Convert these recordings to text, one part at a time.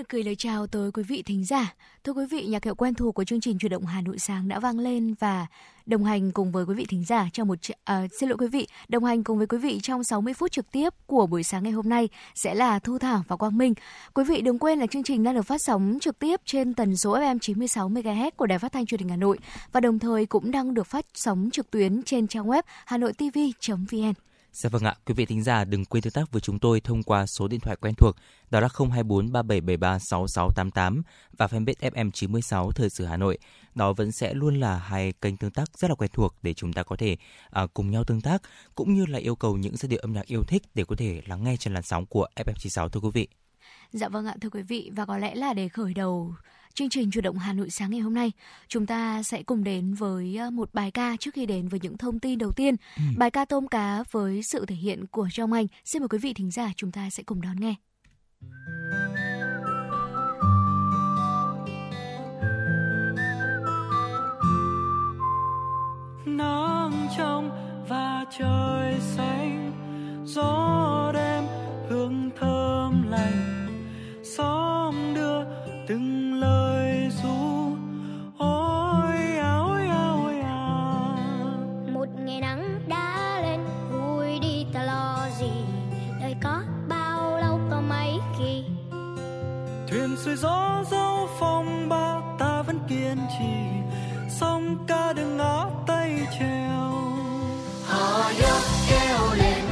Được gửi lời chào tới quý vị thính giả. Thưa quý vị, nhạc hiệu quen thuộc của chương trình Chuyển động Hà Nội sáng đã vang lên và đồng hành cùng với quý vị thính giả trong một à, xin lỗi quý vị, đồng hành cùng với quý vị trong 60 phút trực tiếp của buổi sáng ngày hôm nay sẽ là Thu Thảo và Quang Minh. Quý vị đừng quên là chương trình đang được phát sóng trực tiếp trên tần số FM 96 MHz của Đài Phát thanh Truyền hình Hà Nội và đồng thời cũng đang được phát sóng trực tuyến trên trang web hanoitv.vn. Dạ vâng ạ, quý vị thính giả đừng quên tương tác với chúng tôi thông qua số điện thoại quen thuộc đó là 024 3773 6688 và fanpage FM96 Thời sự Hà Nội. Đó vẫn sẽ luôn là hai kênh tương tác rất là quen thuộc để chúng ta có thể à, cùng nhau tương tác cũng như là yêu cầu những giai điệu âm nhạc yêu thích để có thể lắng nghe trên làn sóng của FM96 thưa quý vị. Dạ vâng ạ thưa quý vị và có lẽ là để khởi đầu chương trình chủ động Hà Nội sáng ngày hôm nay, chúng ta sẽ cùng đến với ờ, một bài ca trước khi đến với những thông tin đầu tiên. Ừ. Bài ca tôm cá với sự thể hiện của Trong Anh. Xin mời quý vị thính giả chúng ta sẽ cùng đón nghe. nắng trong và trời xanh gió xóm đưa từng lời ru. Ôi à ôi à ôi à. Một ngày nắng đã lên vui đi ta lo gì? Đời có bao lâu có mấy khi? Thuyền xuôi gió dấu phong ba ta vẫn kiên trì. Sông ca đừng ngã tay treo họ dốc kêu lên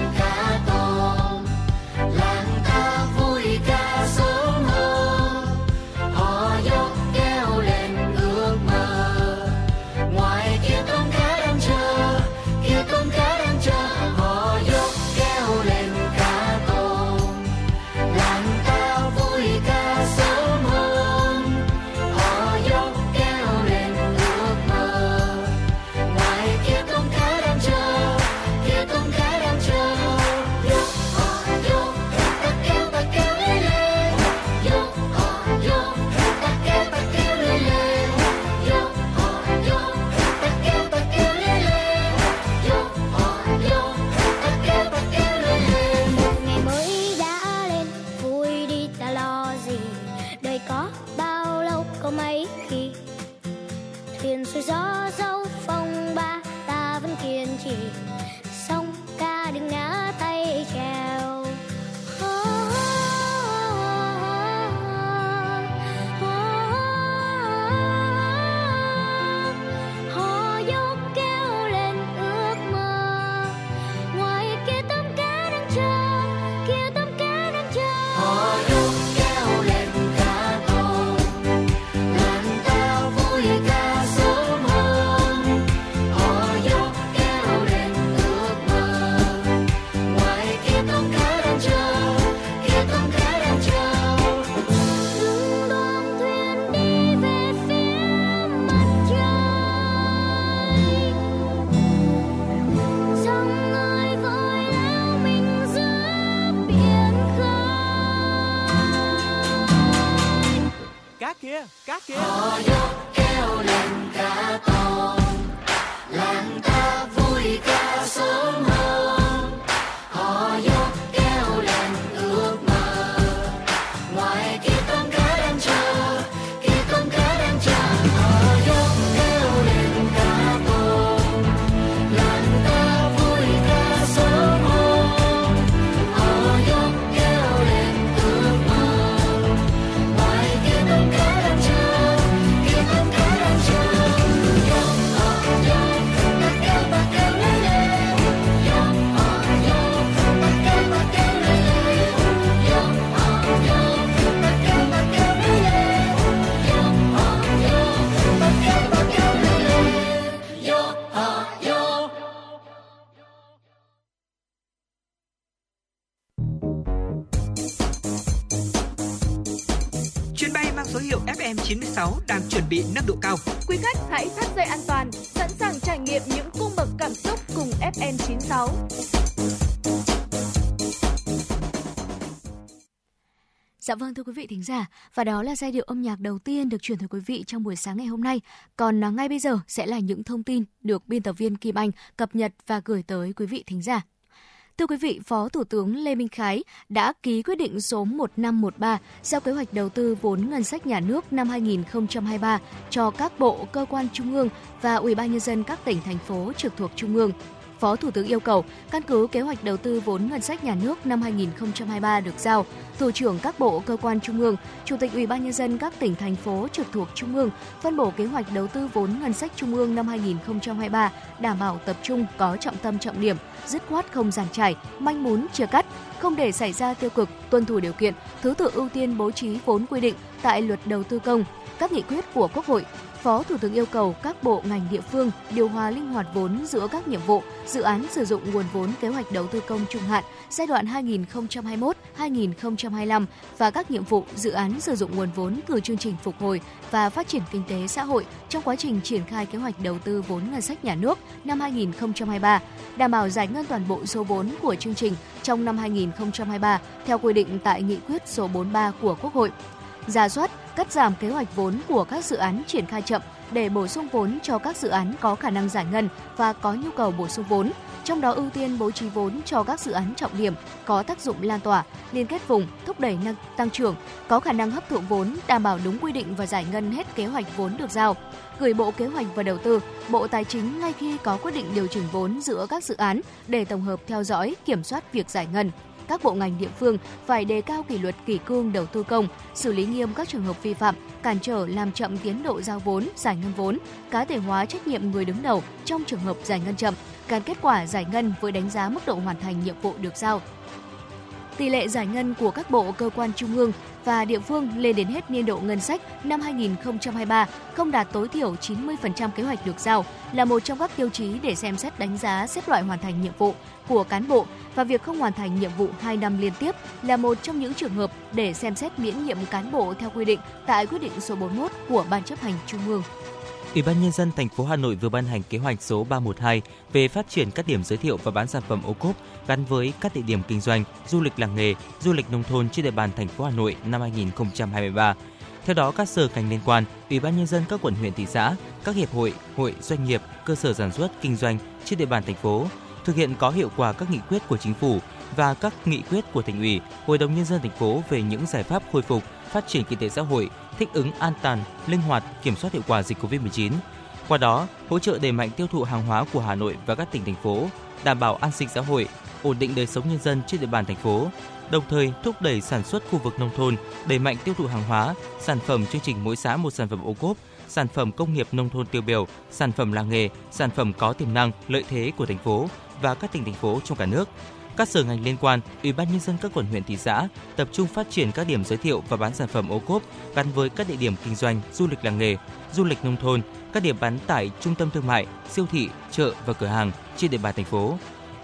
cá kia FM96 đang chuẩn bị nâng độ cao. Quý khách hãy thắt dây an toàn, sẵn sàng trải nghiệm những cung bậc cảm xúc cùng FN96. Dạ vâng thưa quý vị thính giả, và đó là giai điệu âm nhạc đầu tiên được truyền tới quý vị trong buổi sáng ngày hôm nay. Còn à, ngay bây giờ sẽ là những thông tin được biên tập viên Kim Anh cập nhật và gửi tới quý vị thính giả. Thưa quý vị, Phó Thủ tướng Lê Minh Khái đã ký quyết định số 1513 giao kế hoạch đầu tư vốn ngân sách nhà nước năm 2023 cho các bộ, cơ quan trung ương và Ủy ban nhân dân các tỉnh thành phố trực thuộc trung ương. Phó Thủ tướng yêu cầu, căn cứ kế hoạch đầu tư vốn ngân sách nhà nước năm 2023 được giao, thủ trưởng các bộ cơ quan trung ương, chủ tịch Ủy ban nhân dân các tỉnh thành phố trực thuộc trung ương phân bổ kế hoạch đầu tư vốn ngân sách trung ương năm 2023 đảm bảo tập trung, có trọng tâm trọng điểm, dứt khoát không giàn trải, manh mún chia cắt, không để xảy ra tiêu cực, tuân thủ điều kiện, thứ tự ưu tiên bố trí vốn quy định tại luật đầu tư công, các nghị quyết của Quốc hội, Phó Thủ tướng yêu cầu các bộ ngành địa phương điều hòa linh hoạt vốn giữa các nhiệm vụ, dự án sử dụng nguồn vốn kế hoạch đầu tư công trung hạn giai đoạn 2021-2025 và các nhiệm vụ dự án sử dụng nguồn vốn từ chương trình phục hồi và phát triển kinh tế xã hội trong quá trình triển khai kế hoạch đầu tư vốn ngân sách nhà nước năm 2023, đảm bảo giải ngân toàn bộ số vốn của chương trình trong năm 2023 theo quy định tại nghị quyết số 43 của Quốc hội ra soát, cắt giảm kế hoạch vốn của các dự án triển khai chậm để bổ sung vốn cho các dự án có khả năng giải ngân và có nhu cầu bổ sung vốn, trong đó ưu tiên bố trí vốn cho các dự án trọng điểm có tác dụng lan tỏa, liên kết vùng, thúc đẩy năng tăng trưởng, có khả năng hấp thụ vốn, đảm bảo đúng quy định và giải ngân hết kế hoạch vốn được giao. Gửi Bộ Kế hoạch và Đầu tư, Bộ Tài chính ngay khi có quyết định điều chỉnh vốn giữa các dự án để tổng hợp theo dõi, kiểm soát việc giải ngân các bộ ngành địa phương phải đề cao kỷ luật kỷ cương đầu tư công, xử lý nghiêm các trường hợp vi phạm, cản trở làm chậm tiến độ giao vốn, giải ngân vốn, cá thể hóa trách nhiệm người đứng đầu trong trường hợp giải ngân chậm, gắn kết quả giải ngân với đánh giá mức độ hoàn thành nhiệm vụ được giao. Tỷ lệ giải ngân của các bộ, cơ quan trung ương và địa phương lên đến hết niên độ ngân sách năm 2023 không đạt tối thiểu 90% kế hoạch được giao, là một trong các tiêu chí để xem xét đánh giá xếp loại hoàn thành nhiệm vụ của cán bộ và việc không hoàn thành nhiệm vụ 2 năm liên tiếp là một trong những trường hợp để xem xét miễn nhiệm cán bộ theo quy định tại quyết định số 41 của Ban chấp hành Trung ương. Ủy ban nhân dân thành phố Hà Nội vừa ban hành kế hoạch số 312 về phát triển các điểm giới thiệu và bán sản phẩm ô cốp gắn với các địa điểm kinh doanh, du lịch làng nghề, du lịch nông thôn trên địa bàn thành phố Hà Nội năm 2023. Theo đó, các sở ngành liên quan, Ủy ban nhân dân các quận huyện thị xã, các hiệp hội, hội doanh nghiệp, cơ sở sản xuất kinh doanh trên địa bàn thành phố thực hiện có hiệu quả các nghị quyết của chính phủ và các nghị quyết của thành ủy, Hội đồng nhân dân thành phố về những giải pháp khôi phục, phát triển kinh tế xã hội, thích ứng an toàn, linh hoạt, kiểm soát hiệu quả dịch Covid-19. Qua đó, hỗ trợ đẩy mạnh tiêu thụ hàng hóa của Hà Nội và các tỉnh thành phố, đảm bảo an sinh xã hội, ổn định đời sống nhân dân trên địa bàn thành phố, đồng thời thúc đẩy sản xuất khu vực nông thôn, đẩy mạnh tiêu thụ hàng hóa, sản phẩm chương trình mỗi xã một sản phẩm ô cốp, sản phẩm công nghiệp nông thôn tiêu biểu, sản phẩm làng nghề, sản phẩm có tiềm năng, lợi thế của thành phố và các tỉnh thành phố trong cả nước. Các sở ngành liên quan, Ủy ban nhân dân các quận huyện thị xã tập trung phát triển các điểm giới thiệu và bán sản phẩm ô cốp gắn với các địa điểm kinh doanh, du lịch làng nghề, du lịch nông thôn, các điểm bán tại trung tâm thương mại, siêu thị, chợ và cửa hàng trên địa bàn thành phố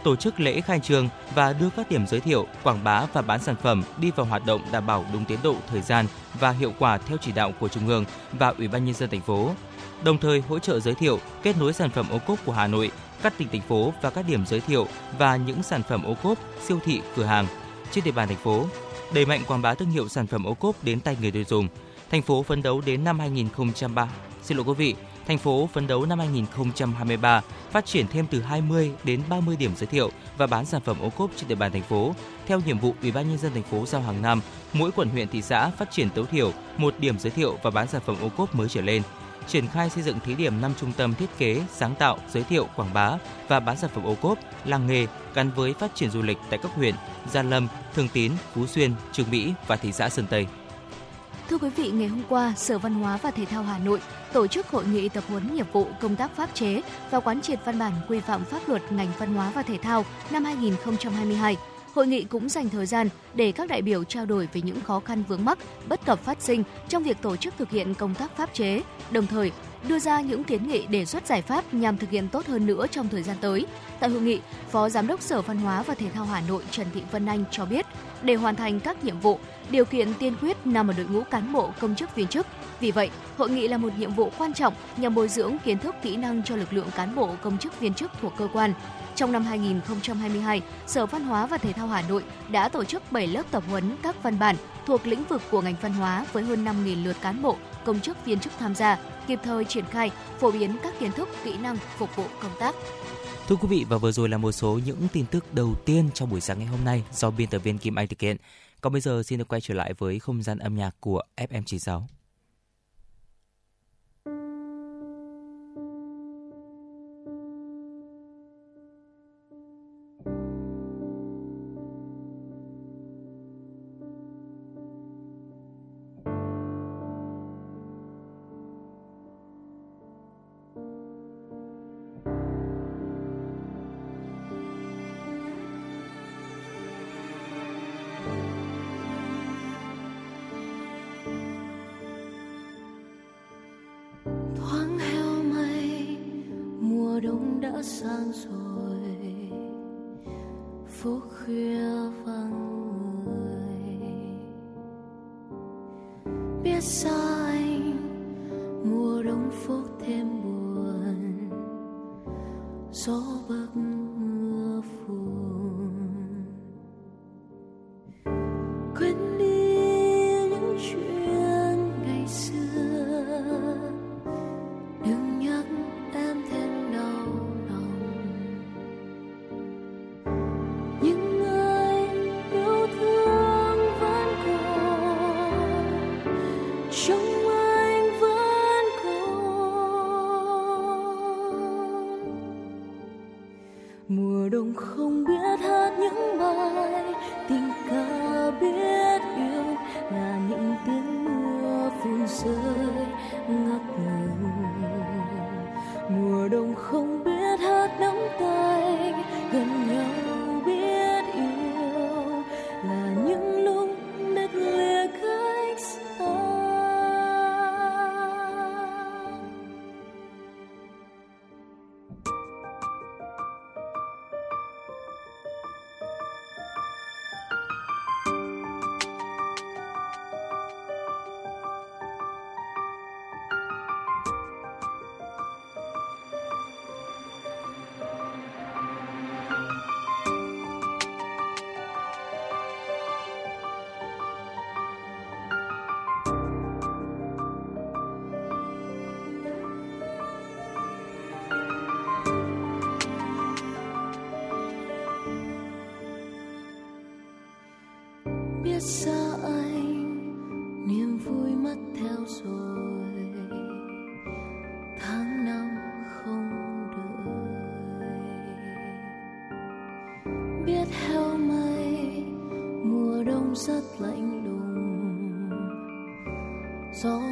tổ chức lễ khai trương và đưa các điểm giới thiệu, quảng bá và bán sản phẩm đi vào hoạt động đảm bảo đúng tiến độ, thời gian và hiệu quả theo chỉ đạo của Trung ương và Ủy ban nhân dân thành phố. Đồng thời hỗ trợ giới thiệu, kết nối sản phẩm ô cốp của Hà Nội, các tỉnh thành phố và các điểm giới thiệu và những sản phẩm ô cốp, siêu thị, cửa hàng trên địa bàn thành phố. Đẩy mạnh quảng bá thương hiệu sản phẩm ô cốp đến tay người tiêu dùng. Thành phố phấn đấu đến năm 2003 Xin lỗi quý vị, thành phố phấn đấu năm 2023 phát triển thêm từ 20 đến 30 điểm giới thiệu và bán sản phẩm ô cốp trên địa bàn thành phố. Theo nhiệm vụ Ủy ban nhân dân thành phố giao hàng năm, mỗi quận huyện thị xã phát triển tối thiểu một điểm giới thiệu và bán sản phẩm ô cốp mới trở lên. Triển khai xây dựng thí điểm 5 trung tâm thiết kế, sáng tạo, giới thiệu, quảng bá và bán sản phẩm ô cốp, làng nghề gắn với phát triển du lịch tại các huyện Gia Lâm, Thường Tín, Phú Xuyên, Trường Mỹ và thị xã Sơn Tây. Thưa quý vị, ngày hôm qua, Sở Văn hóa và Thể thao Hà Nội tổ chức hội nghị tập huấn nghiệp vụ công tác pháp chế và quán triệt văn bản quy phạm pháp luật ngành văn hóa và thể thao năm 2022. Hội nghị cũng dành thời gian để các đại biểu trao đổi về những khó khăn vướng mắc, bất cập phát sinh trong việc tổ chức thực hiện công tác pháp chế, đồng thời đưa ra những kiến nghị đề xuất giải pháp nhằm thực hiện tốt hơn nữa trong thời gian tới. Tại hội nghị, Phó Giám đốc Sở Văn hóa và Thể thao Hà Nội Trần Thị Vân Anh cho biết, để hoàn thành các nhiệm vụ, điều kiện tiên quyết nằm ở đội ngũ cán bộ công chức viên chức vì vậy, hội nghị là một nhiệm vụ quan trọng nhằm bồi dưỡng kiến thức kỹ năng cho lực lượng cán bộ công chức viên chức thuộc cơ quan. Trong năm 2022, Sở Văn hóa và Thể thao Hà Nội đã tổ chức 7 lớp tập huấn các văn bản thuộc lĩnh vực của ngành văn hóa với hơn 5.000 lượt cán bộ, công chức viên chức tham gia, kịp thời triển khai, phổ biến các kiến thức, kỹ năng phục vụ công tác. Thưa quý vị và vừa rồi là một số những tin tức đầu tiên trong buổi sáng ngày hôm nay do biên tập viên Kim Anh thực hiện. Còn bây giờ xin được quay trở lại với không gian âm nhạc của FM96.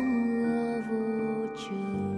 Mưa vô chừng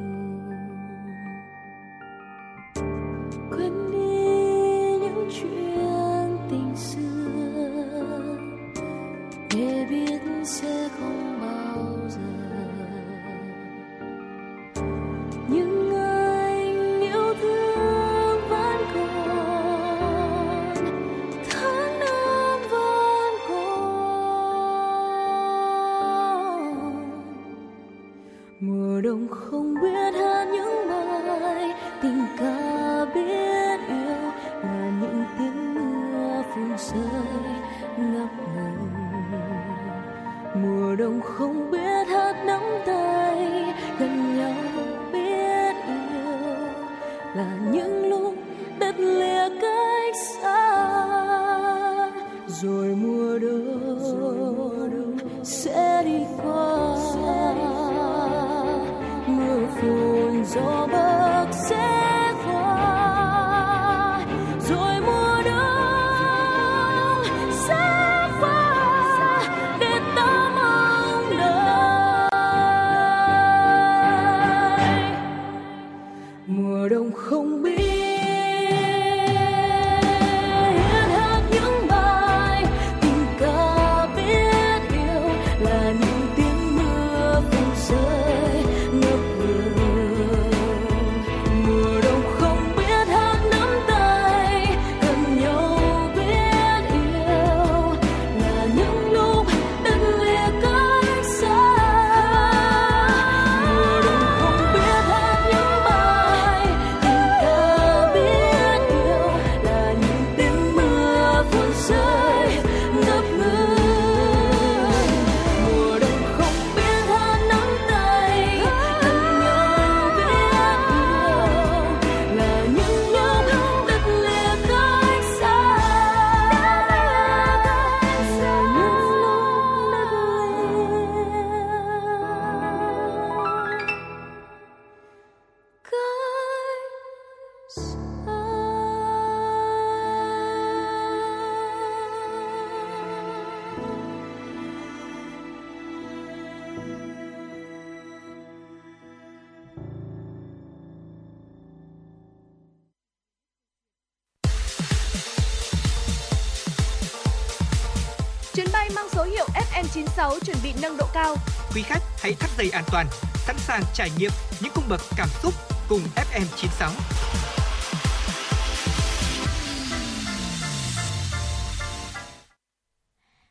toàn, sẵn sàng trải nghiệm những cung bậc cảm xúc cùng FM96.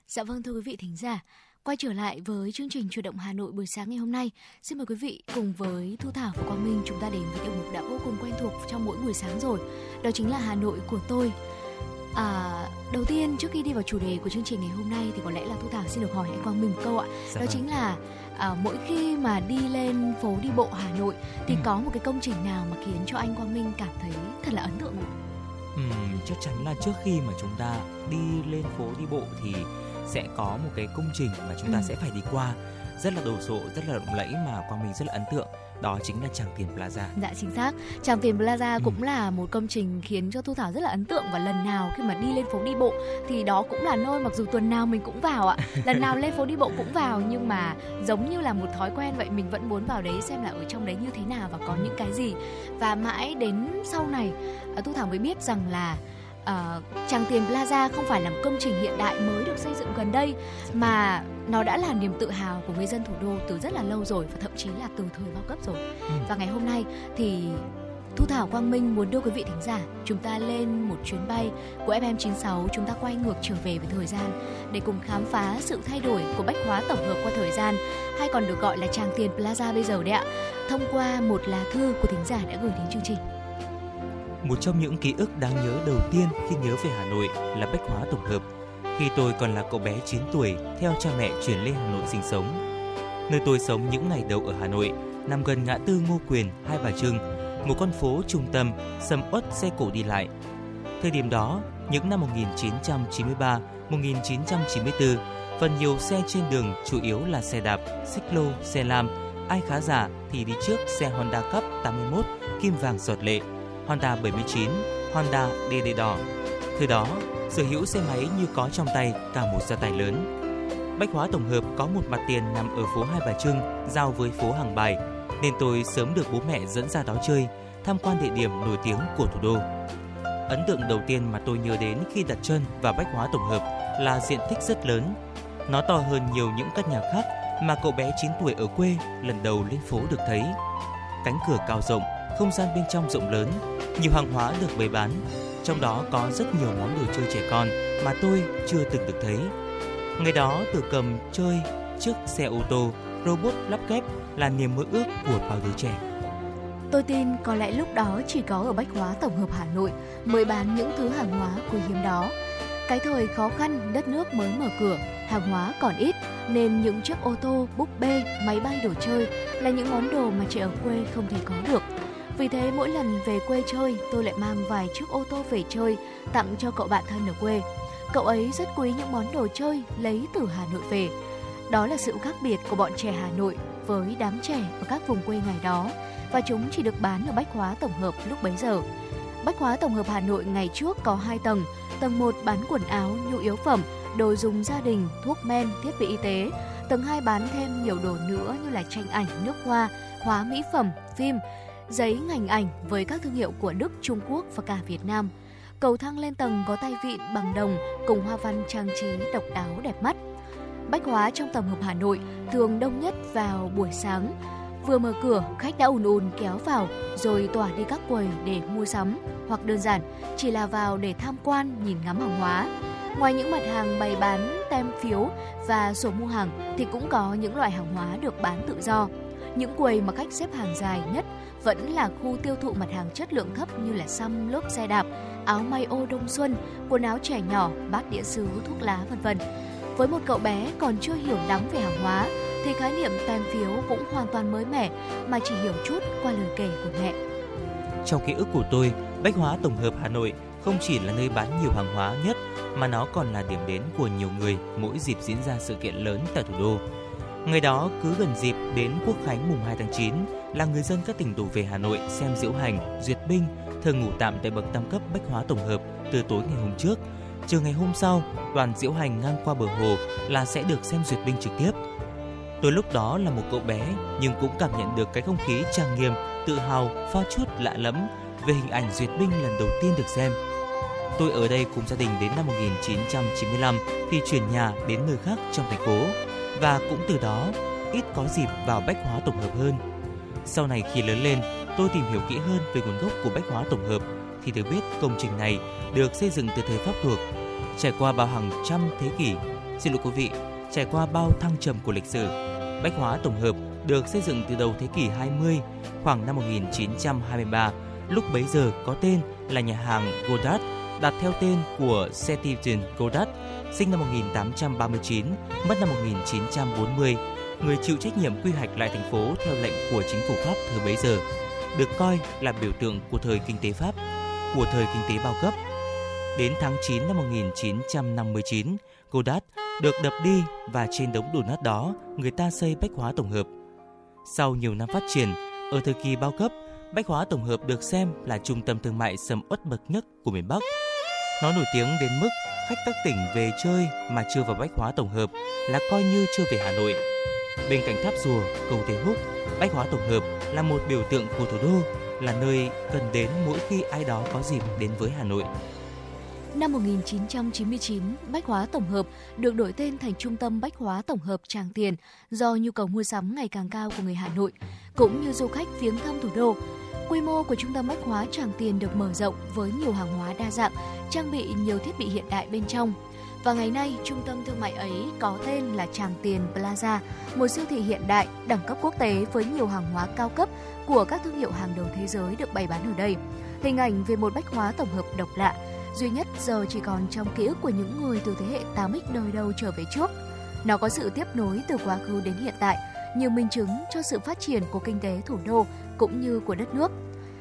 Dạ vâng thưa quý vị thính giả, quay trở lại với chương trình chuyển động Hà Nội buổi sáng ngày hôm nay. Xin mời quý vị cùng với Thu Thảo và Quang Minh chúng ta đến với tiểu mục đã vô cùng quen thuộc trong mỗi buổi sáng rồi. Đó chính là Hà Nội của tôi. À, đầu tiên trước khi đi vào chủ đề của chương trình ngày hôm nay thì có lẽ là Thu Thảo xin được hỏi anh Quang Minh một câu ạ. Dạ Đó vâng. chính là à, mỗi khi mà đi lên phố đi bộ Hà Nội thì Ừ. có một cái công trình nào mà khiến cho anh Quang Minh cảm thấy thật là ấn tượng ạ? Ừm, chắc chắn là trước khi mà chúng ta đi lên phố đi bộ thì sẽ có một cái công trình mà chúng ta Ừ. sẽ phải đi qua rất là đồ sộ, rất là lộng lẫy mà Quang Minh rất là ấn tượng. Đó chính là Tràng Tiền Plaza. Dạ chính xác. Tràng Tiền Plaza Ừ. cũng là một công trình khiến cho Thu Thảo rất là ấn tượng và lần nào khi mà đi lên phố đi bộ thì đó cũng là nơi mặc dù tuần nào mình cũng vào ạ. Lần nào lên phố đi bộ cũng vào nhưng mà giống như là một thói quen vậy mình vẫn muốn vào đấy xem là ở trong đấy như thế nào và có những cái gì. Và mãi đến sau này ờ, Thu Thảo mới biết rằng là ờ, Tràng Tiền Plaza không phải là một công trình hiện đại mới được xây dựng gần đây mà nó đã là niềm tự hào của người dân thủ đô từ rất là lâu rồi và thậm chí là từ thời bao cấp rồi. Và ngày hôm nay thì Thu Thảo Quang Minh muốn đưa quý vị thính giả chúng ta lên một chuyến bay của FM96 chúng ta quay ngược trở về với thời gian để cùng khám phá sự thay đổi của bách hóa tổng hợp qua thời gian hay còn được gọi là Tràng Tiền Plaza bây giờ đấy ạ thông qua một lá thư của thính giả đã gửi đến chương trình. Một trong những ký ức đáng nhớ đầu tiên khi nhớ về Hà Nội là Bách Hóa Tổng Hợp. Khi tôi còn là cậu bé 9 tuổi, theo cha mẹ chuyển lên Hà Nội sinh sống. Nơi tôi sống những ngày đầu ở Hà Nội nằm gần ngã tư Ngô Quyền, Hai Bà Trưng, một con phố trung tâm sầm uất xe cộ đi lại. Thời điểm đó, những năm 1993, 1994, phần nhiều xe trên đường chủ yếu là xe đạp, xích lô, xe lam. Ai khá giả thì đi trước xe Honda Cup 81 kim vàng giọt lệ, Honda 79, Honda DD đỏ. Thời đó, sở hữu xe máy như có trong tay cả một gia tài lớn. Bách hóa tổng hợp có một mặt tiền nằm ở phố Hai Bà Trưng, giao với phố Hàng Bài, nên tôi sớm được bố mẹ dẫn ra đó chơi, tham quan địa điểm nổi tiếng của thủ đô. Ấn tượng đầu tiên mà tôi nhớ đến khi đặt chân vào Bách hóa tổng hợp là diện tích rất lớn. Nó to hơn nhiều những căn nhà khác mà cậu bé 9 tuổi ở quê lần đầu lên phố được thấy. Cánh cửa cao rộng, không gian bên trong rộng lớn, nhiều hàng hóa được bày bán, trong đó có rất nhiều món đồ chơi trẻ con mà tôi chưa từng được thấy. Ngày đó từ cầm chơi chiếc xe ô tô robot lắp ghép là niềm mơ ước của bao đứa trẻ. Tôi tin có lẽ lúc đó chỉ có ở Bách Hóa Tổng hợp Hà Nội mới bán những thứ hàng hóa quý hiếm đó. Cái thời khó khăn, đất nước mới mở cửa, hàng hóa còn ít nên những chiếc ô tô, búp bê, máy bay đồ chơi là những món đồ mà trẻ ở quê không thể có được. Vì thế mỗi lần về quê chơi, tôi lại mang vài chiếc ô tô về chơi tặng cho cậu bạn thân ở quê. Cậu ấy rất quý những món đồ chơi lấy từ Hà Nội về. Đó là sự khác biệt của bọn trẻ Hà Nội với đám trẻ ở các vùng quê ngày đó và chúng chỉ được bán ở Bách Hóa Tổng hợp lúc bấy giờ. Bách Hóa Tổng hợp Hà Nội ngày trước có 2 tầng, tầng 1 bán quần áo, nhu yếu phẩm, đồ dùng gia đình, thuốc men, thiết bị y tế. Tầng 2 bán thêm nhiều đồ nữa như là tranh ảnh, nước hoa, hóa mỹ phẩm, phim, giấy ngành ảnh với các thương hiệu của Đức, Trung Quốc và cả Việt Nam. Cầu thang lên tầng có tay vịn bằng đồng cùng hoa văn trang trí độc đáo đẹp mắt. Bách hóa trong tổng hợp Hà Nội thường đông nhất vào buổi sáng. Vừa mở cửa, khách đã ùn ùn kéo vào rồi tỏa đi các quầy để mua sắm hoặc đơn giản chỉ là vào để tham quan nhìn ngắm hàng hóa. Ngoài những mặt hàng bày bán tem phiếu và sổ mua hàng thì cũng có những loại hàng hóa được bán tự do. Những quầy mà khách xếp hàng dài nhất vẫn là khu tiêu thụ mặt hàng chất lượng thấp như là xăm lốp xe đạp, áo may ô đông xuân, quần áo trẻ nhỏ, bát đĩa sứ, thuốc lá vân vân. Với một cậu bé còn chưa hiểu lắm về hàng hóa thì khái niệm tem phiếu cũng hoàn toàn mới mẻ mà chỉ hiểu chút qua lời kể của mẹ. Trong ký ức của tôi, Bách hóa tổng hợp Hà Nội không chỉ là nơi bán nhiều hàng hóa nhất mà nó còn là điểm đến của nhiều người mỗi dịp diễn ra sự kiện lớn tại thủ đô. Ngày đó cứ gần dịp đến Quốc khánh mùng 2 tháng 9 là người dân các tỉnh đổ về Hà Nội xem diễu hành, duyệt binh, thường ngủ tạm tại bậc tam cấp Bách hóa tổng hợp từ tối ngày hôm trước. Chiều ngày hôm sau, đoàn diễu hành ngang qua bờ hồ là sẽ được xem duyệt binh trực tiếp. Tôi lúc đó là một cậu bé nhưng cũng cảm nhận được cái không khí trang nghiêm, tự hào, pha chút lạ lẫm về hình ảnh duyệt binh lần đầu tiên được xem. Tôi ở đây cùng gia đình đến năm 1995 thì chuyển nhà đến nơi khác trong thành phố và cũng từ đó ít có dịp vào bách hóa tổng hợp hơn. Sau này khi lớn lên, tôi tìm hiểu kỹ hơn về nguồn gốc của bách hóa tổng hợp thì được biết công trình này được xây dựng từ thời Pháp thuộc, trải qua bao hàng trăm thế kỷ. Xin lỗi quý vị, trải qua bao thăng trầm của lịch sử. Bách hóa tổng hợp được xây dựng từ đầu thế kỷ 20, khoảng năm 1923, lúc bấy giờ có tên là nhà hàng Godard, đặt theo tên của Stephen Godard, sinh năm 1839, mất năm 1940, người chịu trách nhiệm quy hoạch lại thành phố theo lệnh của chính phủ Pháp thời bấy giờ, được coi là biểu tượng của thời kinh tế Pháp, của thời kinh tế bao cấp. Đến tháng 9 năm 1959, Godard được đập đi và trên đống đổ nát đó, người ta xây bách hóa tổng hợp. Sau nhiều năm phát triển, ở thời kỳ bao cấp, bách hóa tổng hợp được xem là trung tâm thương mại sầm uất bậc nhất của miền Bắc. Nó nổi tiếng đến mức khách các tỉnh về chơi mà chưa vào bách hóa tổng hợp là coi như chưa về Hà Nội. Bên cạnh tháp rùa, cầu Thế Húc, bách hóa tổng hợp là một biểu tượng của thủ đô, là nơi cần đến mỗi khi ai đó có dịp đến với Hà Nội. Năm 1999, Bách Hóa Tổng hợp được đổi tên thành Trung tâm Bách Hóa Tổng hợp Tràng Tiền do nhu cầu mua sắm ngày càng cao của người Hà Nội, cũng như du khách viếng thăm thủ đô. Quy mô của Trung tâm Bách Hóa Tràng Tiền được mở rộng với nhiều hàng hóa đa dạng, trang bị nhiều thiết bị hiện đại bên trong. Và ngày nay, trung tâm thương mại ấy có tên là Tràng Tiền Plaza, một siêu thị hiện đại, đẳng cấp quốc tế với nhiều hàng hóa cao cấp của các thương hiệu hàng đầu thế giới được bày bán ở đây. Hình ảnh về một bách hóa tổng hợp độc lạ, duy nhất giờ chỉ còn trong ký ức của những người từ thế hệ 8X đời đầu trở về trước. Nó có sự tiếp nối từ quá khứ đến hiện tại, nhiều minh chứng cho sự phát triển của kinh tế thủ đô cũng như của đất nước.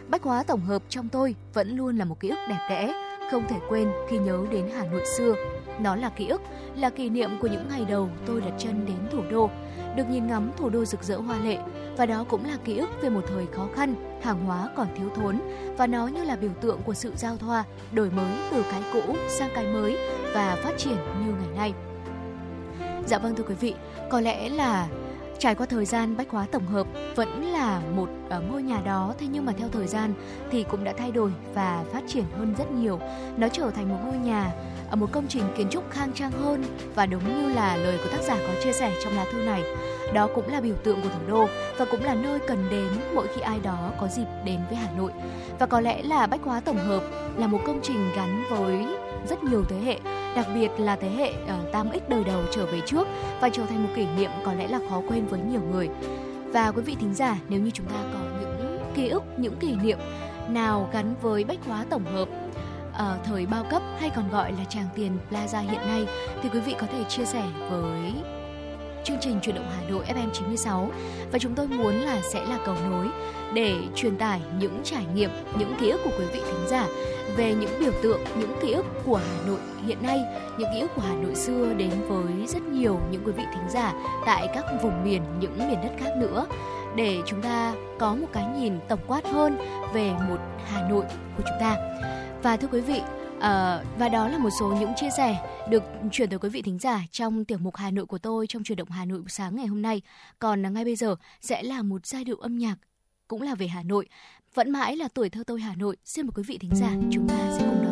Bách hóa tổng hợp trong tôi vẫn luôn là một ký ức đẹp đẽ, không thể quên khi nhớ đến Hà Nội xưa. Nó là ký ức, là kỷ niệm của những ngày đầu tôi đặt chân đến thủ đô, được nhìn ngắm thủ đô rực rỡ hoa lệ và đó cũng là ký ức về một thời khó khăn, hàng hóa còn thiếu thốn và nó như là biểu tượng của sự giao thoa, đổi mới từ cái cũ sang cái mới và phát triển như ngày nay. Dạ vâng thưa quý vị, có lẽ là trải qua thời gian bách hóa tổng hợp, vẫn là một ờ, ngôi nhà đó. Thế nhưng mà theo thời gian thì cũng đã thay đổi và phát triển hơn rất nhiều. Nó trở thành một ngôi nhà ờ, một công trình kiến trúc khang trang hơn và đúng như là lời của tác giả có chia sẻ trong lá thư này. Đó cũng là biểu tượng của thủ đô và cũng là nơi cần đến mỗi khi ai đó có dịp đến với Hà Nội. Và có lẽ là bách hóa tổng hợp là một công trình gắn với rất nhiều thế hệ đặc biệt là thế hệ ờ, uh, 8X đời đầu trở về trước và trở thành một kỷ niệm có lẽ là khó quên với nhiều người. Và quý vị thính giả, nếu như chúng ta có những ký ức, những kỷ niệm nào gắn với bách hóa tổng hợp ở thời bao cấp hay còn gọi là tràng tiền Plaza hiện nay thì quý vị có thể chia sẻ với chương trình chuyển động Hà Nội FM 96 và chúng tôi muốn là sẽ là cầu nối để truyền tải những trải nghiệm, những ký ức của quý vị thính giả về những biểu tượng, những ký ức của Hà Nội hiện nay, những ký ức của Hà Nội xưa đến với rất nhiều những quý vị thính giả tại các vùng miền, những miền đất khác nữa để chúng ta có một cái nhìn tổng quát hơn về một Hà Nội của chúng ta. Và thưa quý vị, uh, và đó là một số những chia sẻ được chuyển tới quý vị thính giả trong tiểu mục Hà Nội của tôi trong truyền động Hà Nội sáng ngày hôm nay. Còn ngay bây giờ sẽ là một giai điệu âm nhạc cũng là về Hà Nội. Vẫn mãi là tuổi thơ tôi Hà Nội. Xin mời quý vị thính giả, chúng ta sẽ cùng đón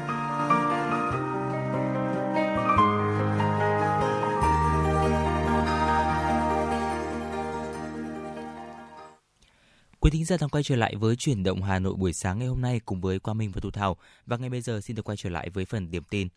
Quý thính giả đang quay trở lại với chuyển động Hà Nội buổi sáng ngày hôm nay cùng với Quang Minh và Thu Thảo và ngay bây giờ xin được quay trở lại với phần điểm tin.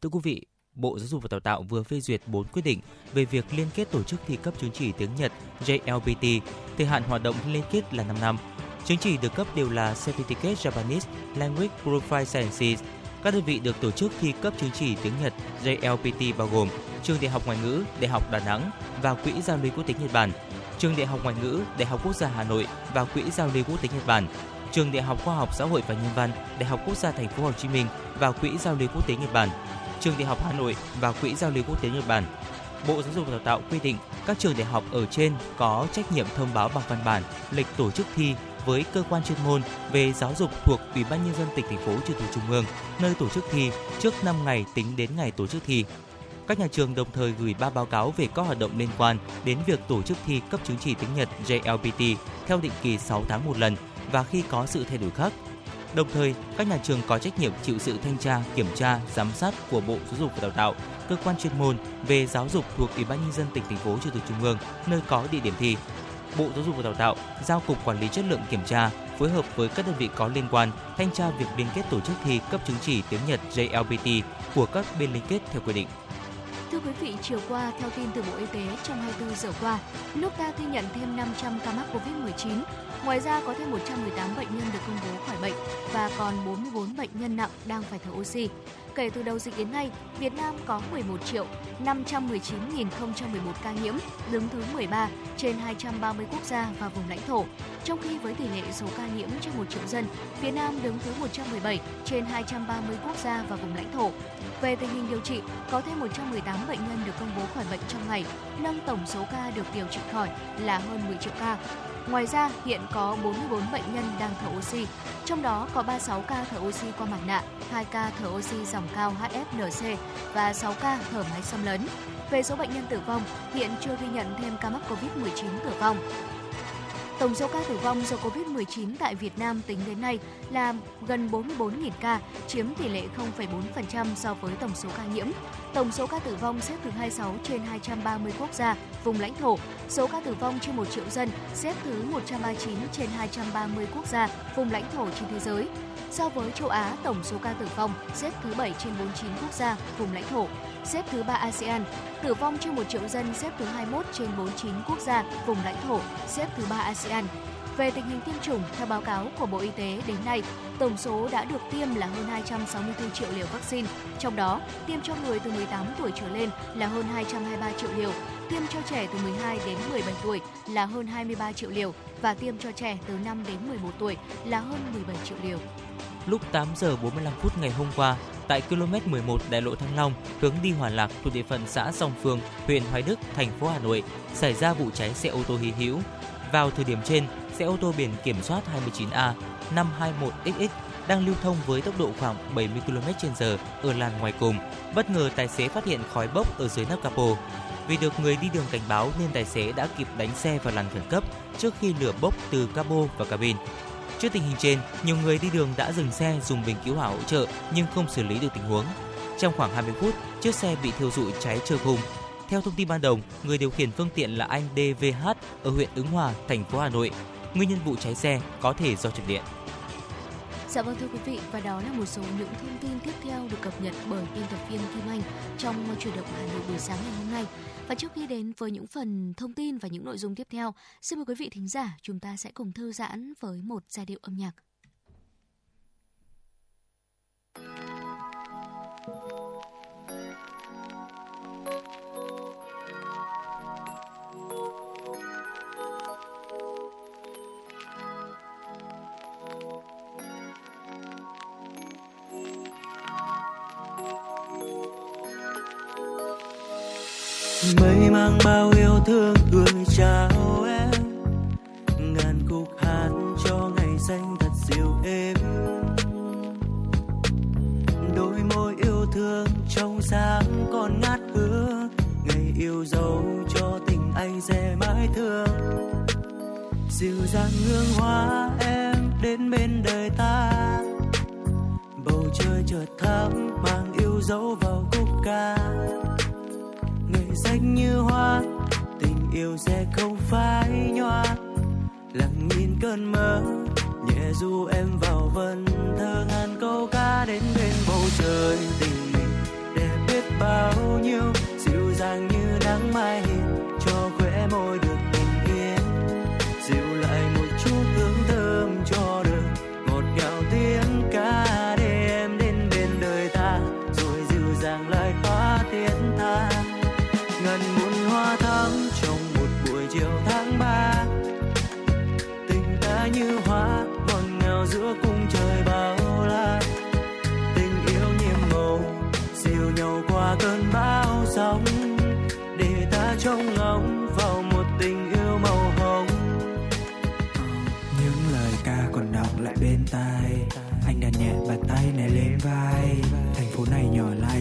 Thưa quý vị, Bộ Giáo dục và Đào tạo vừa phê duyệt 4 quyết định về việc liên kết tổ chức thi cấp chứng chỉ tiếng Nhật JLPT, thời hạn hoạt động liên kết là 5 năm. Chứng chỉ được cấp đều là Certificate Japanese Language Profile Sciences. Các đơn vị được tổ chức thi cấp chứng chỉ tiếng Nhật JLPT bao gồm Trường Đại học Ngoại ngữ, Đại học Đà Nẵng và Quỹ giao lưu quốc tế Nhật Bản, Trường Đại học Ngoại ngữ, Đại học Quốc gia Hà Nội và Quỹ giao lưu quốc tế Nhật Bản, Trường Đại học Khoa học Xã hội và Nhân văn, Đại học Quốc gia Thành phố Hồ Chí Minh và Quỹ giao lưu quốc tế Nhật Bản, Trường Đại học Hà Nội và Quỹ giao lưu quốc tế Nhật Bản. Bộ Giáo dục và Đào tạo quy định các trường đại học ở trên có trách nhiệm thông báo bằng văn bản lịch tổ chức thi với cơ quan chuyên môn về giáo dục thuộc Ủy ban nhân dân tỉnh thành phố trực thuộc trung ương nơi tổ chức thi trước 5 ngày tính đến ngày tổ chức thi. Các nhà trường đồng thời gửi ba báo cáo về các hoạt động liên quan đến việc tổ chức thi cấp chứng chỉ tiếng Nhật JLPT theo định kỳ 6 tháng một lần và khi có sự thay đổi khác. Đồng thời, các nhà trường có trách nhiệm chịu sự thanh tra, kiểm tra, giám sát của Bộ Giáo dục và Đào tạo, cơ quan chuyên môn về giáo dục thuộc Ủy ban nhân dân tỉnh thành phố trực thuộc trung ương nơi có địa điểm thi. Bộ Giáo dục và Đào tạo giao cục quản lý chất lượng kiểm tra phối hợp với các đơn vị có liên quan thanh tra việc liên kết tổ chức thi cấp chứng chỉ tiếng Nhật JLPT của các bên liên kết theo quy định. Thưa quý vị, chiều qua, theo tin từ Bộ Y tế, trong 24 giờ qua, nước ta ghi nhận thêm 500 ca mắc COVID-19. Ngoài ra, có thêm 118 bệnh nhân được công bố khỏi bệnh và còn 44 bệnh nhân nặng đang phải thở oxy. Kể từ đầu dịch đến nay, Việt Nam có 11 triệu 519.011 ca nhiễm, đứng thứ 13 trên 230 quốc gia và vùng lãnh thổ. Trong khi với tỷ lệ số ca nhiễm trên 1 triệu dân, Việt Nam đứng thứ 117 trên 230 quốc gia và vùng lãnh thổ. Về tình hình điều trị, có thêm 118 bệnh nhân được công bố khỏi bệnh trong ngày, nâng tổng số ca được điều trị khỏi là hơn 10 triệu ca. Ngoài ra, hiện có 44 bệnh nhân đang thở oxy, trong đó có 36 ca thở oxy qua mặt nạ, 2 ca thở oxy dòng cao HFNC và 6 ca thở máy xâm lấn. Về số bệnh nhân tử vong, hiện chưa ghi nhận thêm ca mắc COVID-19 tử vong. Tổng số ca tử vong do COVID-19 tại Việt Nam tính đến nay là gần 44.000 ca, chiếm tỷ lệ 0,4% so với tổng số ca nhiễm. Tổng số ca tử vong xếp thứ 26 trên 230 quốc gia, vùng lãnh thổ. Số ca tử vong trên 1 triệu dân xếp thứ 139 trên 230 quốc gia, vùng lãnh thổ trên thế giới. So với châu Á, tổng số ca tử vong xếp thứ 7 trên 49 quốc gia, vùng lãnh thổ, xếp thứ 3 ASEAN. Tử vong trên 1 triệu dân xếp thứ 21 trên 49 quốc gia, vùng lãnh thổ, xếp thứ 3 ASEAN. Về tình hình tiêm chủng, theo báo cáo của Bộ Y tế đến nay, tổng số đã được tiêm là hơn 264 triệu liều vaccine. Trong đó, tiêm cho người từ 18 tuổi trở lên là hơn 223 triệu liều, tiêm cho trẻ từ 12 đến 17 tuổi là hơn 23 triệu liều và tiêm cho trẻ từ 5 đến 11 tuổi là hơn 17 triệu liều. Lúc 8 giờ 45 phút ngày hôm qua, tại km 11 đại lộ Thăng Long, hướng đi Hòa Lạc thuộc địa phận xã Song Phương, huyện Hoài Đức, thành phố Hà Nội, xảy ra vụ cháy xe ô tô hy hữu. Vào thời điểm trên, xe ô tô biển kiểm soát 29A 521XX đang lưu thông với tốc độ khoảng 70 km/h ở làn ngoài cùng. Bất ngờ tài xế phát hiện khói bốc ở dưới nắp capo. Vì được người đi đường cảnh báo nên tài xế đã kịp đánh xe vào làn khẩn cấp trước khi lửa bốc từ capo và cabin. Trước tình hình trên, nhiều người đi đường đã dừng xe dùng bình cứu hỏa hỗ trợ nhưng không xử lý được tình huống. Trong khoảng 20 phút, chiếc xe bị thiêu rụi cháy trơ khung. Theo thông tin ban đầu, người điều khiển phương tiện là anh DVH ở huyện Ứng Hòa, thành phố Hà Nội. Nguyên nhân vụ cháy xe có thể do chập điện. Dạ vâng thưa quý vị và đó là một số những thông tin tiếp theo được cập nhật bởi biên tập viên Kim Anh trong chuyển động Hà Nội buổi sáng ngày hôm nay. Và trước khi đến với những phần thông tin và những nội dung tiếp theo, xin mời quý vị thính giả chúng ta sẽ cùng thư giãn với một giai điệu âm nhạc. Mang bao yêu thương gửi chào em. Ngàn khúc hát cho ngày xanh thật dịu êm. Đôi môi yêu thương trong sáng còn ngát hương ngày yêu dấu cho tình anh sẽ mãi thương. Dịu dàng hương hoa em đến bên đời ta. Bầu trời chợt thắm, mang yêu dấu vào khúc ca ngày xanh như hoa, tình yêu sẽ không phai nhòa. Lặng nhìn cơn mơ, nhẹ du em vào vần thơ ngàn câu ca đến bên bầu trời. Tình mình đẹp biết bao nhiêu, dịu dàng như nắng mai hình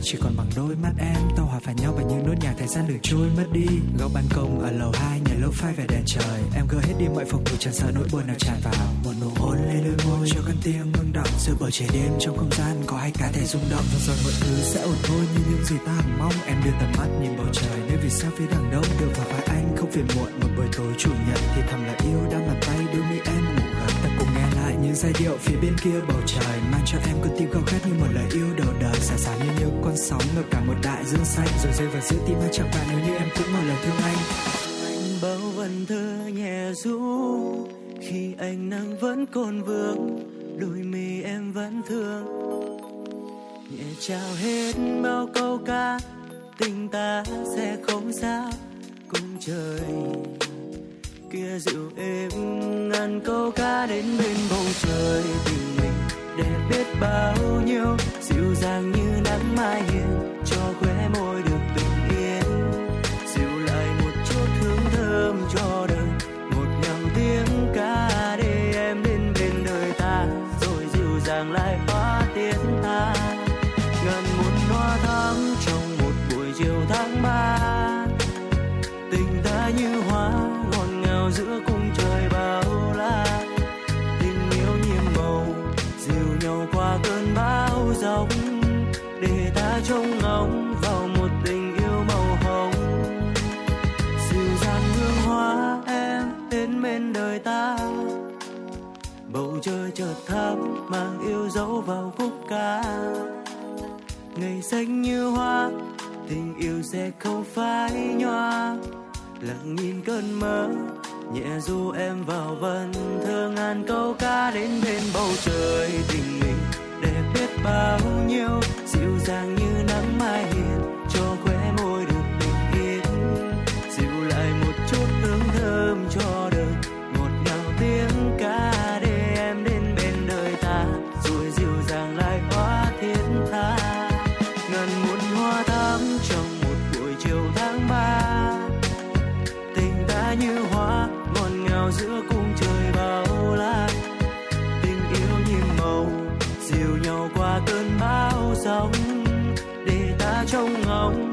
chỉ còn bằng đôi mắt em. Tao hòa phải nhau bằng những nốt nhạc thời gian được trôi mất đi. Góc ban công ở lầu hai, nhà lô phai về đèn trời. Em gỡ hết đi mọi phòng thủ chẳng sợ nỗi buồn nào tràn vào. Một nụ hôn lên đôi môi, cho con tim ngưng động. Giữa bầu trời đêm trong không gian có hai cá thể rung động. Và rồi mọi thứ sẽ ổn thôi như những gì ta hằng mong, em đưa tầm mắt nhìn bầu trời. Nơi vì sao phía đằng đông được vào vai anh không phiền muộn. Một buổi tối chủ nhật thì thầm là yêu đang làm giai điệu phía bên kia bầu trời, mang cho em con tim khao khát như một lời yêu đầu đời. Xả xả như những con sóng ngập cả một đại dương xanh, rồi rơi vào giữa tim hai chẳng bạn, nếu như em cũng một lời thương anh. Anh bao vần thơ nhẹ ru khi ánh nắng vẫn còn vương đôi mi em vẫn thương. Nhẹ trao hết bao câu ca, tình ta sẽ không xa cùng trời. Kia dịu êm ngàn câu ca đến bên bầu trời tình mình để biết bao nhiêu. Dịu dàng như nắng mai hiền cho khóe môi được bình yên. Dịu lại một chút hương thơm cho đời, một ngào tiếng ca để em đến bên đời ta. Rồi dịu dàng lại hóa tiếng ta. Ngàn muôn hoa thắm trong một buổi chiều tháng ba. Tình ta như hoa ngọt ngào giữa cung trông ngóng vào một tình yêu màu hồng. Dịu dàng hương hoa em đến bên đời ta. Bầu trời chợt thắm mang yêu dấu vào khúc ca. Ngày xanh như hoa, tình yêu sẽ không phai nhòa. Lặng nhìn cơn mơ, nhẹ du em vào vần thơ ngàn câu ca đến bên bầu trời tình mình đẹp biết bao nhiêu dịu dàng như nắng mai trong ngóng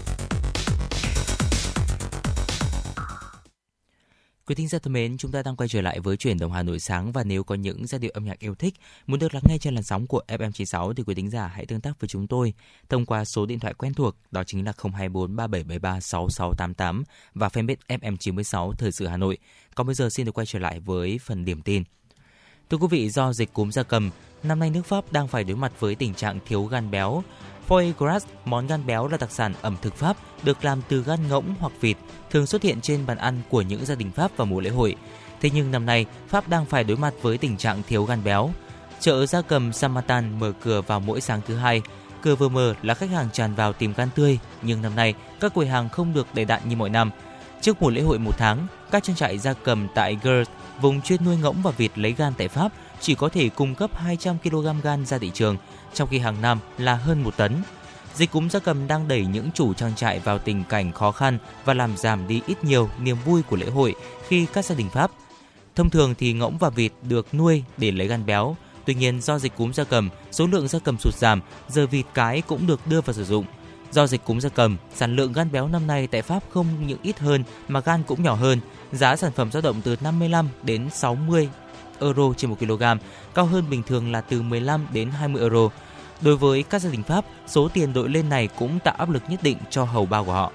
Quý thính giả thân mến, chúng ta đang quay trở lại với chuyển động Hà Nội sáng và nếu có những giai điệu âm nhạc yêu thích muốn được lắng nghe trên làn sóng của FM96 thì quý thính giả hãy tương tác với chúng tôi thông qua số điện thoại quen thuộc đó chính là 024 3773 6688 và fanpage FM96 Thời sự Hà Nội. Còn bây giờ xin được quay trở lại với phần điểm tin. Thưa quý vị, do dịch cúm gia cầm, năm nay nước Pháp đang phải đối mặt với tình trạng thiếu gan béo. Foie gras, món gan béo là đặc sản ẩm thực Pháp, được làm từ gan ngỗng hoặc vịt, thường xuất hiện trên bàn ăn của những gia đình Pháp vào mùa lễ hội. Thế nhưng năm nay, Pháp đang phải đối mặt với tình trạng thiếu gan béo. Chợ gia cầm Samatan mở cửa vào mỗi sáng thứ hai. Cửa vừa mở là khách hàng tràn vào tìm gan tươi, nhưng năm nay các quầy hàng không được đầy đặn như mọi năm. Trước mùa lễ hội một tháng, các trang trại gia cầm tại Gers, vùng chuyên nuôi ngỗng và vịt lấy gan tại Pháp, chỉ có thể cung cấp 200 kg gan ra thị trường, trong khi hàng năm là hơn một tấn. Dịch cúm gia cầm đang đẩy những chủ trang trại vào tình cảnh khó khăn và làm giảm đi ít nhiều niềm vui của lễ hội khi các gia đình Pháp. Thông thường thì ngỗng và vịt được nuôi để lấy gan béo. Tuy nhiên do dịch cúm gia cầm, số lượng gia cầm sụt giảm, giờ vịt cái cũng được đưa vào sử dụng. Do dịch cúm gia cầm, sản lượng gan béo năm nay tại Pháp không những ít hơn mà gan cũng nhỏ hơn. Giá sản phẩm dao động từ 55 đến 60 euro trên 1 kg, cao hơn bình thường là từ 15 đến 20 euro. Đối với các gia đình Pháp, số tiền đội lên này cũng tạo áp lực nhất định cho hầu bao của họ.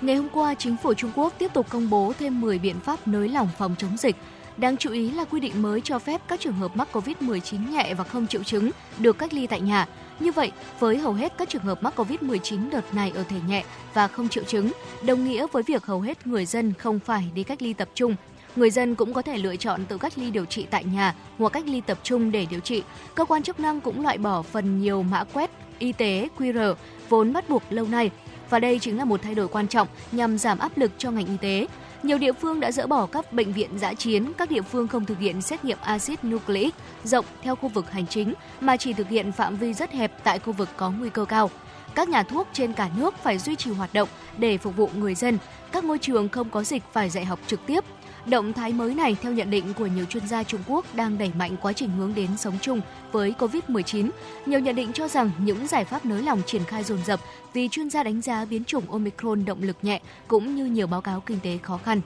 Ngày hôm qua, chính phủ Trung Quốc tiếp tục công bố thêm 10 biện pháp nới lỏng phòng chống dịch. Đáng chú ý là quy định mới cho phép các trường hợp mắc COVID-19 nhẹ và không triệu chứng được cách ly tại nhà. Như vậy, với hầu hết các trường hợp mắc COVID-19 đợt này ở thể nhẹ và không triệu chứng, đồng nghĩa với việc hầu hết người dân không phải đi cách ly tập trung. Người dân cũng có thể lựa chọn tự cách ly điều trị tại nhà hoặc cách ly tập trung để điều trị. Cơ quan chức năng cũng loại bỏ phần nhiều mã quét y tế QR vốn bắt buộc lâu nay và đây chính là một thay đổi quan trọng nhằm giảm áp lực cho ngành y tế. Nhiều địa phương đã dỡ bỏ các bệnh viện giã chiến, các địa phương không thực hiện xét nghiệm axit nucleic rộng theo khu vực hành chính mà chỉ thực hiện phạm vi rất hẹp tại khu vực có nguy cơ cao. Các nhà thuốc trên cả nước phải duy trì hoạt động để phục vụ người dân. Các ngôi trường không có dịch phải dạy học trực tiếp. Động thái mới này, theo nhận định của nhiều chuyên gia Trung Quốc, đang đẩy mạnh quá trình hướng đến sống chung với COVID-19. Nhiều nhận định cho rằng những giải pháp nới lỏng triển khai dồn dập vì chuyên gia đánh giá biến chủng Omicron động lực nhẹ cũng như nhiều báo cáo kinh tế khó khăn.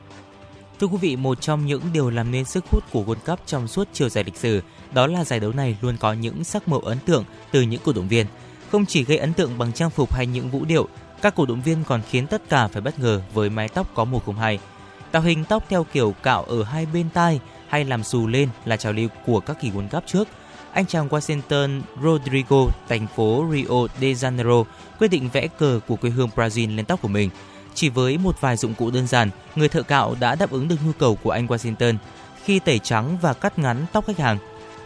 Thưa quý vị, một trong những điều làm nên sức hút của World Cup trong suốt chiều dài lịch sử, đó là giải đấu này luôn có những sắc màu ấn tượng từ những cổ động viên. Không chỉ gây ấn tượng bằng trang phục hay những vũ điệu, các cổ động viên còn khiến tất cả phải bất ngờ với mái tóc có màu không hay. Tạo hình tóc theo kiểu cạo ở hai bên tai hay làm xù lên là trào lưu của các kỳ World Cup trước. Anh chàng Washington Rodrigo, thành phố Rio de Janeiro, quyết định vẽ cờ của quê hương Brazil lên tóc của mình. Chỉ với một vài dụng cụ đơn giản, người thợ cạo đã đáp ứng được nhu cầu của anh Washington khi tẩy trắng và cắt ngắn tóc khách hàng.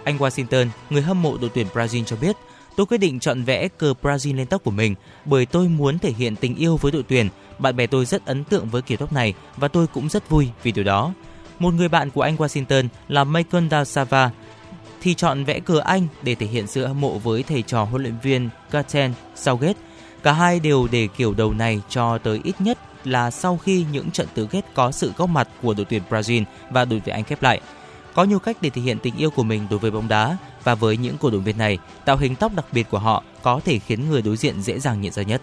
Anh Washington, người hâm mộ đội tuyển Brazil cho biết, tôi quyết định chọn vẽ cờ Brazil lên tóc của mình bởi tôi muốn thể hiện tình yêu với đội tuyển bạn bè tôi rất ấn tượng với kiểu tóc này và tôi cũng rất vui vì điều đó. Một người bạn của anh Washington là Michael Da thì chọn vẽ cờ Anh để thể hiện sự hâm mộ với thầy trò huấn luyện viên Gaten Southgate. Cả hai đều để kiểu đầu này cho tới ít nhất là sau khi những trận tứ kết có sự góp mặt của đội tuyển Brazil và đội tuyển Anh khép lại. Có nhiều cách để thể hiện tình yêu của mình đối với bóng đá và với những cổ động viên này, tạo hình tóc đặc biệt của họ có thể khiến người đối diện dễ dàng nhận ra nhất.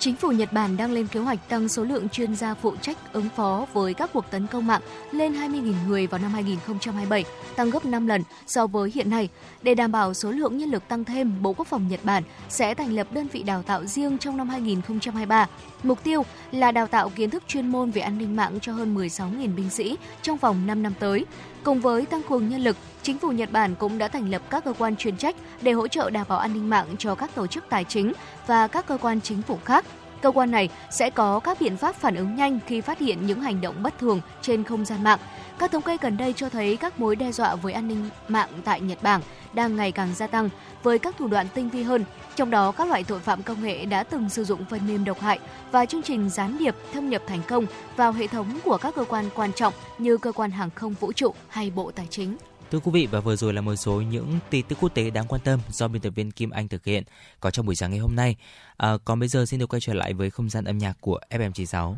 Chính phủ Nhật Bản đang lên kế hoạch tăng số lượng chuyên gia phụ trách ứng phó với các cuộc tấn công mạng lên 20.000 người vào năm 2027, tăng gấp 5 lần so với hiện nay. Để đảm bảo số lượng nhân lực tăng thêm, Bộ Quốc phòng Nhật Bản sẽ thành lập đơn vị đào tạo riêng trong năm 2023. Mục tiêu là đào tạo kiến thức chuyên môn về an ninh mạng cho hơn 16.000 binh sĩ trong vòng 5 năm tới. Cùng với tăng cường nhân lực, chính phủ Nhật Bản cũng đã thành lập các cơ quan chuyên trách để hỗ trợ đảm bảo an ninh mạng cho các tổ chức tài chính và các cơ quan chính phủ khác. Cơ quan này sẽ có các biện pháp phản ứng nhanh khi phát hiện những hành động bất thường trên không gian mạng. Các thống kê gần đây cho thấy các mối đe dọa với an ninh mạng tại Nhật Bản đang ngày càng gia tăng với các thủ đoạn tinh vi hơn. Trong đó, các loại tội phạm công nghệ đã từng sử dụng phần mềm độc hại và chương trình gián điệp thâm nhập thành công vào hệ thống của các cơ quan quan trọng như cơ quan hàng không vũ trụ hay Bộ Tài chính. Thưa quý vị và vừa rồi là một số những tin tức quốc tế đáng quan tâm do biên tập viên Kim Anh thực hiện có trong buổi sáng ngày hôm nay. À, còn bây giờ xin được quay trở lại với không gian âm nhạc của FM96.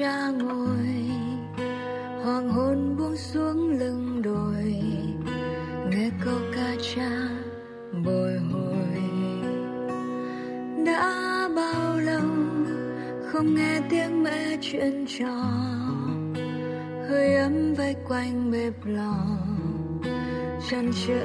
Cha ngồi. Hoàng hôn buông xuống lưng đồi. Nghe câu ca cha bồi hồi. Đã bao lâu không nghe tiếng mẹ chuyện trò? Hơi ấm vây quanh bếp lò chăn chữ.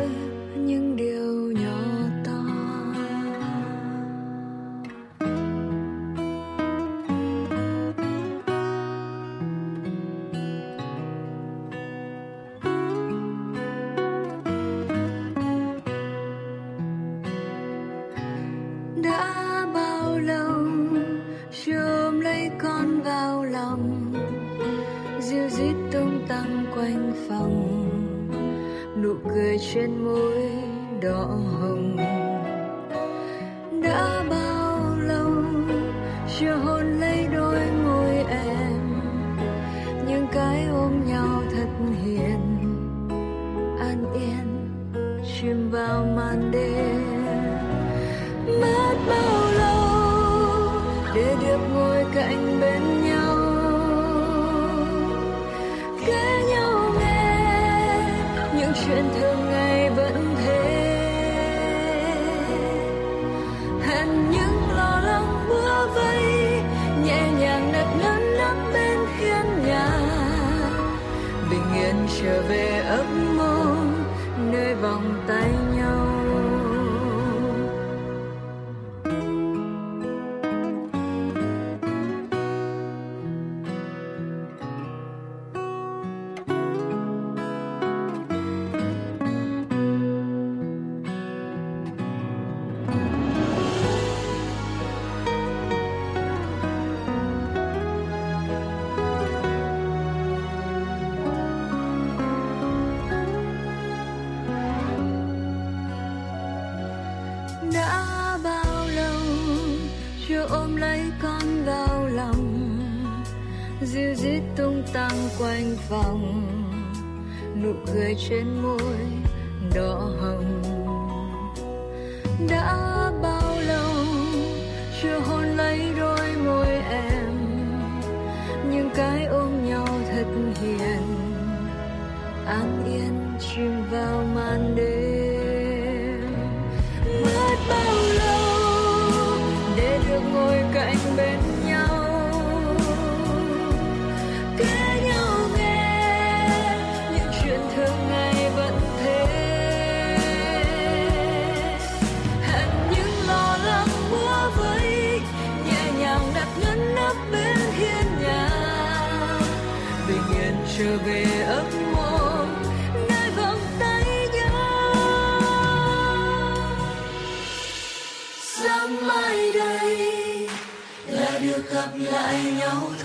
Màn đêm. Mất bao lâu để được ngồi cạnh bên nhau? Kể nhau nghe những chuyện thường ngày vẫn thế. Hẹn những lo lắng bữa vây nhẹ nhàng đặt ngăn nấp bên hiên nhà. Bình yên trở về ấp mong nơi vòng tay vòng nụ cười trên môi trở về ấp mộ nơi vòng tay nhau. Sáng mai đây là được gặp lại nhau thôi.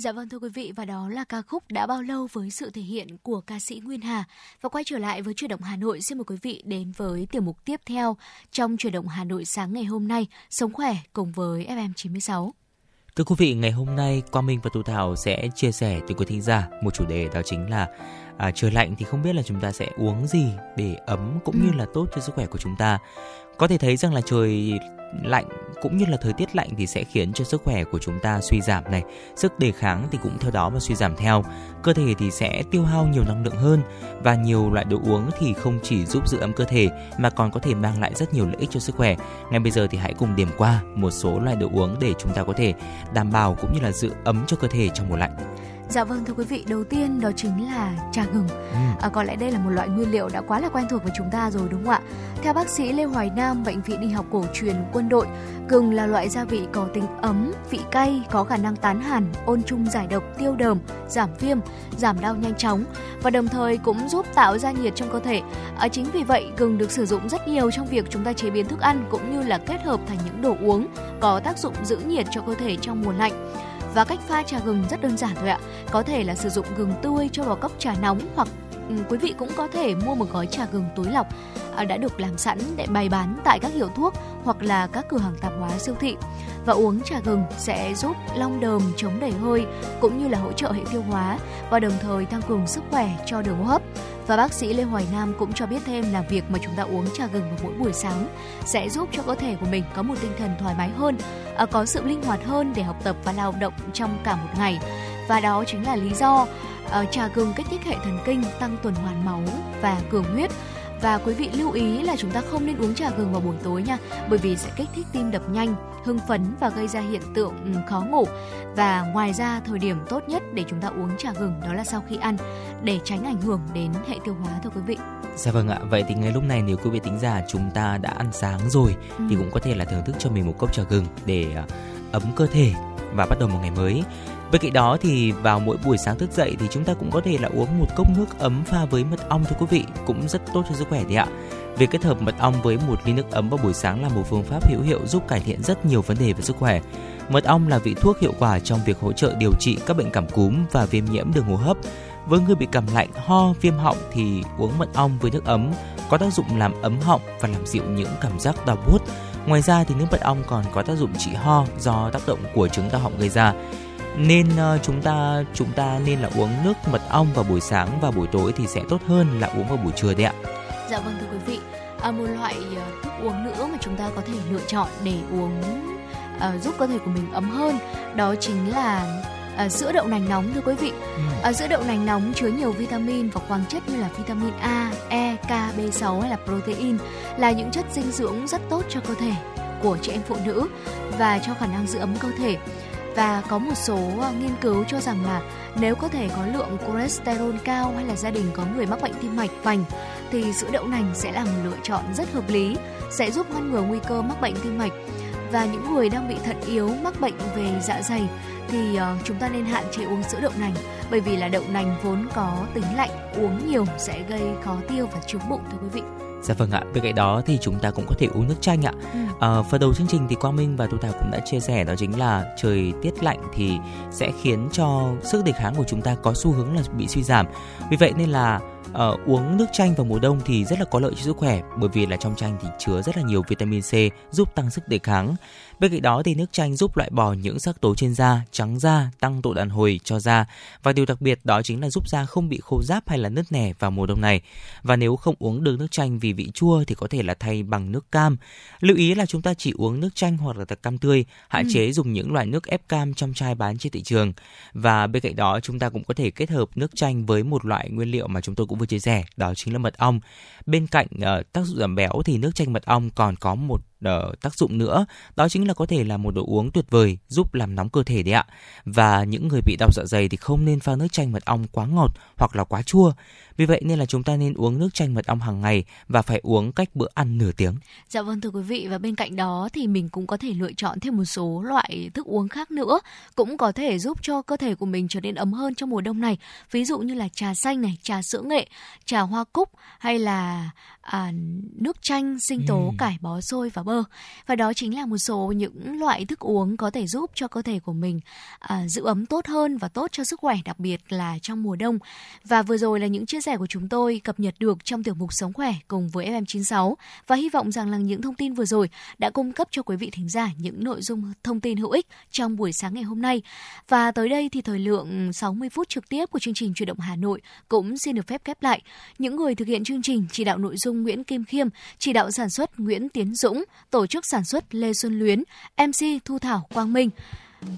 Dạ vâng thưa quý vị và đó là ca khúc đã bao lâu với sự thể hiện của ca sĩ Nguyên Hà. Và quay trở lại với chuyển động Hà Nội xin mời quý vị đến với tiểu mục tiếp theo trong chuyển động Hà Nội sáng ngày hôm nay, sống khỏe cùng với FM96. Thưa quý vị, ngày hôm nay Quang Minh và Tú Thảo sẽ chia sẻ tới quý thính giả một chủ đề đó chính là à, trời lạnh thì không biết là chúng ta sẽ uống gì để ấm cũng như là tốt cho sức khỏe của chúng ta. Có thể thấy rằng là trời lạnh cũng như là thời tiết lạnh thì sẽ khiến cho sức khỏe của chúng ta suy giảm này, sức đề kháng thì cũng theo đó mà suy giảm theo. Cơ thể thì sẽ tiêu hao nhiều năng lượng hơn và nhiều loại đồ uống thì không chỉ giúp giữ ấm cơ thể mà còn có thể mang lại rất nhiều lợi ích cho sức khỏe. Ngay bây giờ thì hãy cùng điểm qua một số loại đồ uống để chúng ta có thể đảm bảo cũng như là giữ ấm cho cơ thể trong mùa lạnh. Dạ vâng thưa quý vị, đầu tiên đó chính là trà gừng. Ừ. À, có lẽ đây là một loại nguyên liệu đã quá là quen thuộc với chúng ta rồi đúng không ạ? Theo bác sĩ Lê Hoài Nam, bệnh viện y học cổ truyền quân đội, gừng là loại gia vị có tính ấm, vị cay, có khả năng tán hàn, ôn trung giải độc, tiêu đờm, giảm viêm, giảm đau nhanh chóng và đồng thời cũng giúp tạo ra nhiệt trong cơ thể. À, chính vì vậy gừng được sử dụng rất nhiều trong việc chúng ta chế biến thức ăn cũng như là kết hợp thành những đồ uống có tác dụng giữ nhiệt cho cơ thể trong mùa lạnh. Và cách pha trà gừng rất đơn giản thôi ạ. Có thể là sử dụng gừng tươi cho vào cốc trà nóng hoặc ừ, quý vị cũng có thể mua một gói trà gừng túi lọc à, đã được làm sẵn để bày bán tại các hiệu thuốc hoặc là các cửa hàng tạp hóa siêu thị và uống trà gừng sẽ giúp long đờm chống đầy hơi cũng như là hỗ trợ hệ tiêu hóa và đồng thời tăng cường sức khỏe cho đường hô hấp và bác sĩ Lê Hoài Nam cũng cho biết thêm là việc mà chúng ta uống trà gừng vào mỗi buổi sáng sẽ giúp cho cơ thể của mình có một tinh thần thoải mái hơn, à, có sự linh hoạt hơn để học tập và lao động trong cả một ngày. Và đó chính là lý do à, trà gừng kích thích hệ thần kinh, tăng tuần hoàn máu và cường huyết và quý vị lưu ý là chúng ta không nên uống trà gừng vào buổi tối nha bởi vì sẽ kích thích tim đập nhanh hưng phấn và gây ra hiện tượng ừ, khó ngủ và ngoài ra thời điểm tốt nhất để chúng ta uống trà gừng đó là sau khi ăn để tránh ảnh hưởng đến hệ tiêu hóa thưa quý vị Dạ vâng ạ, vậy thì ngay lúc này nếu quý vị tính giả chúng ta đã ăn sáng rồi ừ. thì cũng có thể là thưởng thức cho mình một cốc trà gừng để à, ấm cơ thể và bắt đầu một ngày mới. Bên cạnh đó thì vào mỗi buổi sáng thức dậy thì chúng ta cũng có thể là uống một cốc nước ấm pha với mật ong thưa quý vị, cũng rất tốt cho sức khỏe đấy ạ. Việc kết hợp mật ong với một ly nước ấm vào buổi sáng là một phương pháp hữu hiệu giúp cải thiện rất nhiều vấn đề về sức khỏe. Mật ong là vị thuốc hiệu quả trong việc hỗ trợ điều trị các bệnh cảm cúm và viêm nhiễm đường hô hấp. Với người bị cảm lạnh, ho, viêm họng thì uống mật ong với nước ấm có tác dụng làm ấm họng và làm dịu những cảm giác đau buốt. Ngoài ra thì nước mật ong còn có tác dụng trị ho do tác động của chứng đau họng gây ra nên uh, chúng ta chúng ta nên là uống nước mật ong vào buổi sáng và buổi tối thì sẽ tốt hơn là uống vào buổi trưa đấy ạ. Dạ vâng thưa quý vị, à, một loại uh, thức uống nữa mà chúng ta có thể lựa chọn để uống uh, giúp cơ thể của mình ấm hơn đó chính là à, sữa đậu nành nóng thưa quý vị. À, sữa đậu nành nóng chứa nhiều vitamin và khoáng chất như là vitamin A, E, K, B6 hay là protein là những chất dinh dưỡng rất tốt cho cơ thể của chị em phụ nữ và cho khả năng giữ ấm cơ thể và có một số ờ, nghiên cứu cho rằng là nếu có thể có lượng cholesterol cao hay là gia đình có người mắc bệnh tim mạch vành thì sữa đậu nành sẽ là một lựa chọn rất hợp lý sẽ giúp ngăn ngừa nguy cơ mắc bệnh tim mạch. Và những người đang bị thận yếu mắc bệnh về dạ dày thì uh, chúng ta nên hạn chế uống sữa đậu nành bởi vì là đậu nành vốn có tính lạnh uống nhiều sẽ gây khó tiêu và trướng bụng thưa quý vị. Dạ vâng ạ, bên cạnh đó thì chúng ta cũng có thể uống nước chanh ạ. Ừ. À, phần đầu chương trình thì Quang Minh và Thu Thảo cũng đã chia sẻ đó chính là trời tiết lạnh thì sẽ khiến cho sức đề kháng của chúng ta có xu hướng là bị suy giảm. Vì vậy nên là uh, uống nước chanh vào mùa đông thì rất là có lợi cho sức khỏe bởi vì là trong chanh thì chứa rất là nhiều vitamin C giúp tăng sức đề kháng. Bên cạnh đó thì nước chanh giúp loại bỏ những sắc tố trên da, trắng da, tăng độ đàn hồi cho da và điều đặc biệt đó chính là giúp da không bị khô ráp hay là nứt nẻ vào mùa đông này. Và nếu không uống được nước chanh vì vị chua thì có thể là thay bằng nước cam. Lưu ý là chúng ta chỉ uống nước chanh hoặc là cam tươi, hạn ừ. chế dùng những loại nước ép cam trong chai bán trên thị trường. Và bên cạnh đó chúng ta cũng có thể kết hợp nước chanh với một loại nguyên liệu mà chúng tôi cũng vừa chia sẻ, đó chính là mật ong. Bên cạnh uh, tác dụng giảm béo thì nước chanh mật ong còn có một uh, tác dụng nữa đó chính là có thể là một đồ uống tuyệt vời giúp làm nóng cơ thể đấy ạ và những người bị đau dạ dày thì không nên pha nước chanh mật ong quá ngọt hoặc là quá chua vì vậy nên là chúng ta nên uống nước chanh mật ong hàng ngày và phải uống cách bữa ăn nửa tiếng. Dạ vâng thưa quý vị và bên cạnh đó thì mình cũng có thể lựa chọn thêm một số loại thức uống khác nữa cũng có thể giúp cho cơ thể của mình trở nên ấm hơn trong mùa đông này. Ví dụ như là trà xanh này, trà sữa nghệ, trà hoa cúc hay là à, nước chanh, sinh tố, ừ. cải bó xôi và bơ. Và đó chính là một số những loại thức uống có thể giúp cho cơ thể của mình à, giữ ấm tốt hơn và tốt cho sức khỏe đặc biệt là trong mùa đông. Và vừa rồi là những chia sẻ của chúng tôi cập nhật được trong tiểu mục Sống khỏe cùng với FM96 và hy vọng rằng là những thông tin vừa rồi đã cung cấp cho quý vị thính giả những nội dung thông tin hữu ích trong buổi sáng ngày hôm nay. Và tới đây thì thời lượng 60 phút trực tiếp của chương trình Chuyển động Hà Nội cũng xin được phép khép lại. Những người thực hiện chương trình chỉ đạo nội dung Nguyễn Kim Khiêm, chỉ đạo sản xuất Nguyễn Tiến Dũng, tổ chức sản xuất Lê Xuân Luyến, MC Thu Thảo Quang Minh.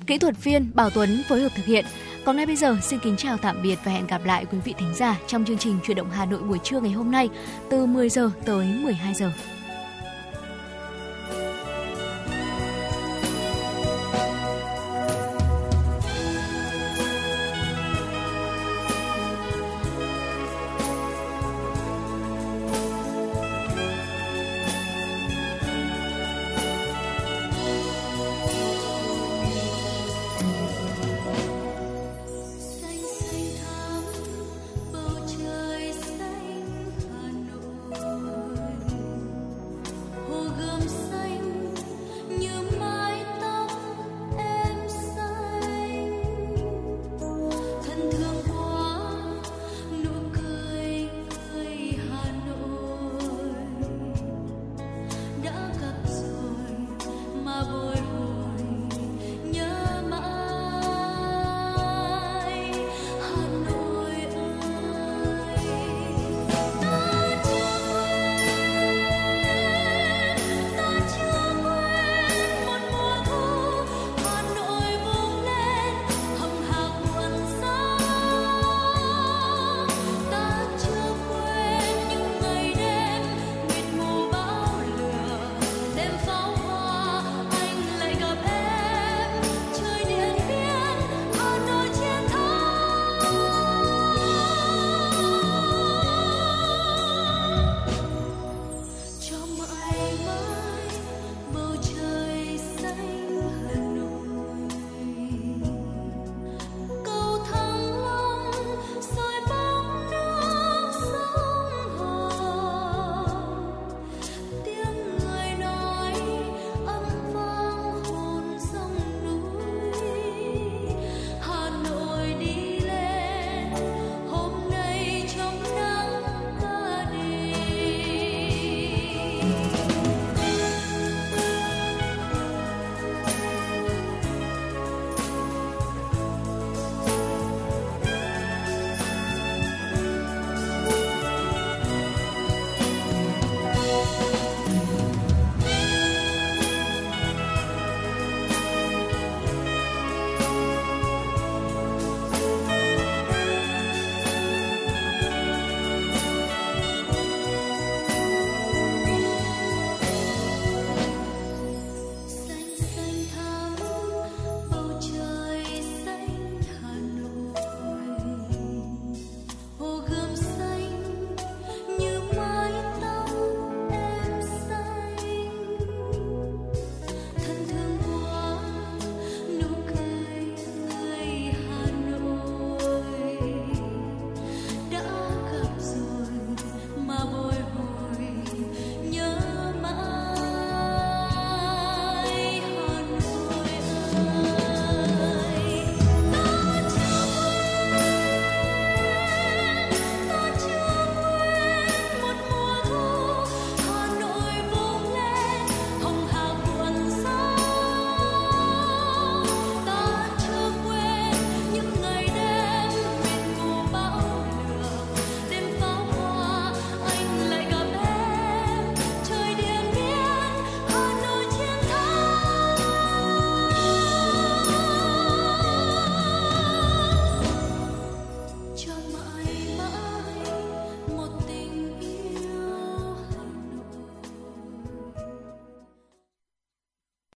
Kỹ thuật viên Bảo Tuấn phối hợp thực hiện. Còn ngay bây giờ, xin kính chào tạm biệt và hẹn gặp lại quý vị thính giả trong chương trình Chuyển động Hà Nội buổi trưa ngày hôm nay từ 10 giờ tới 12 giờ.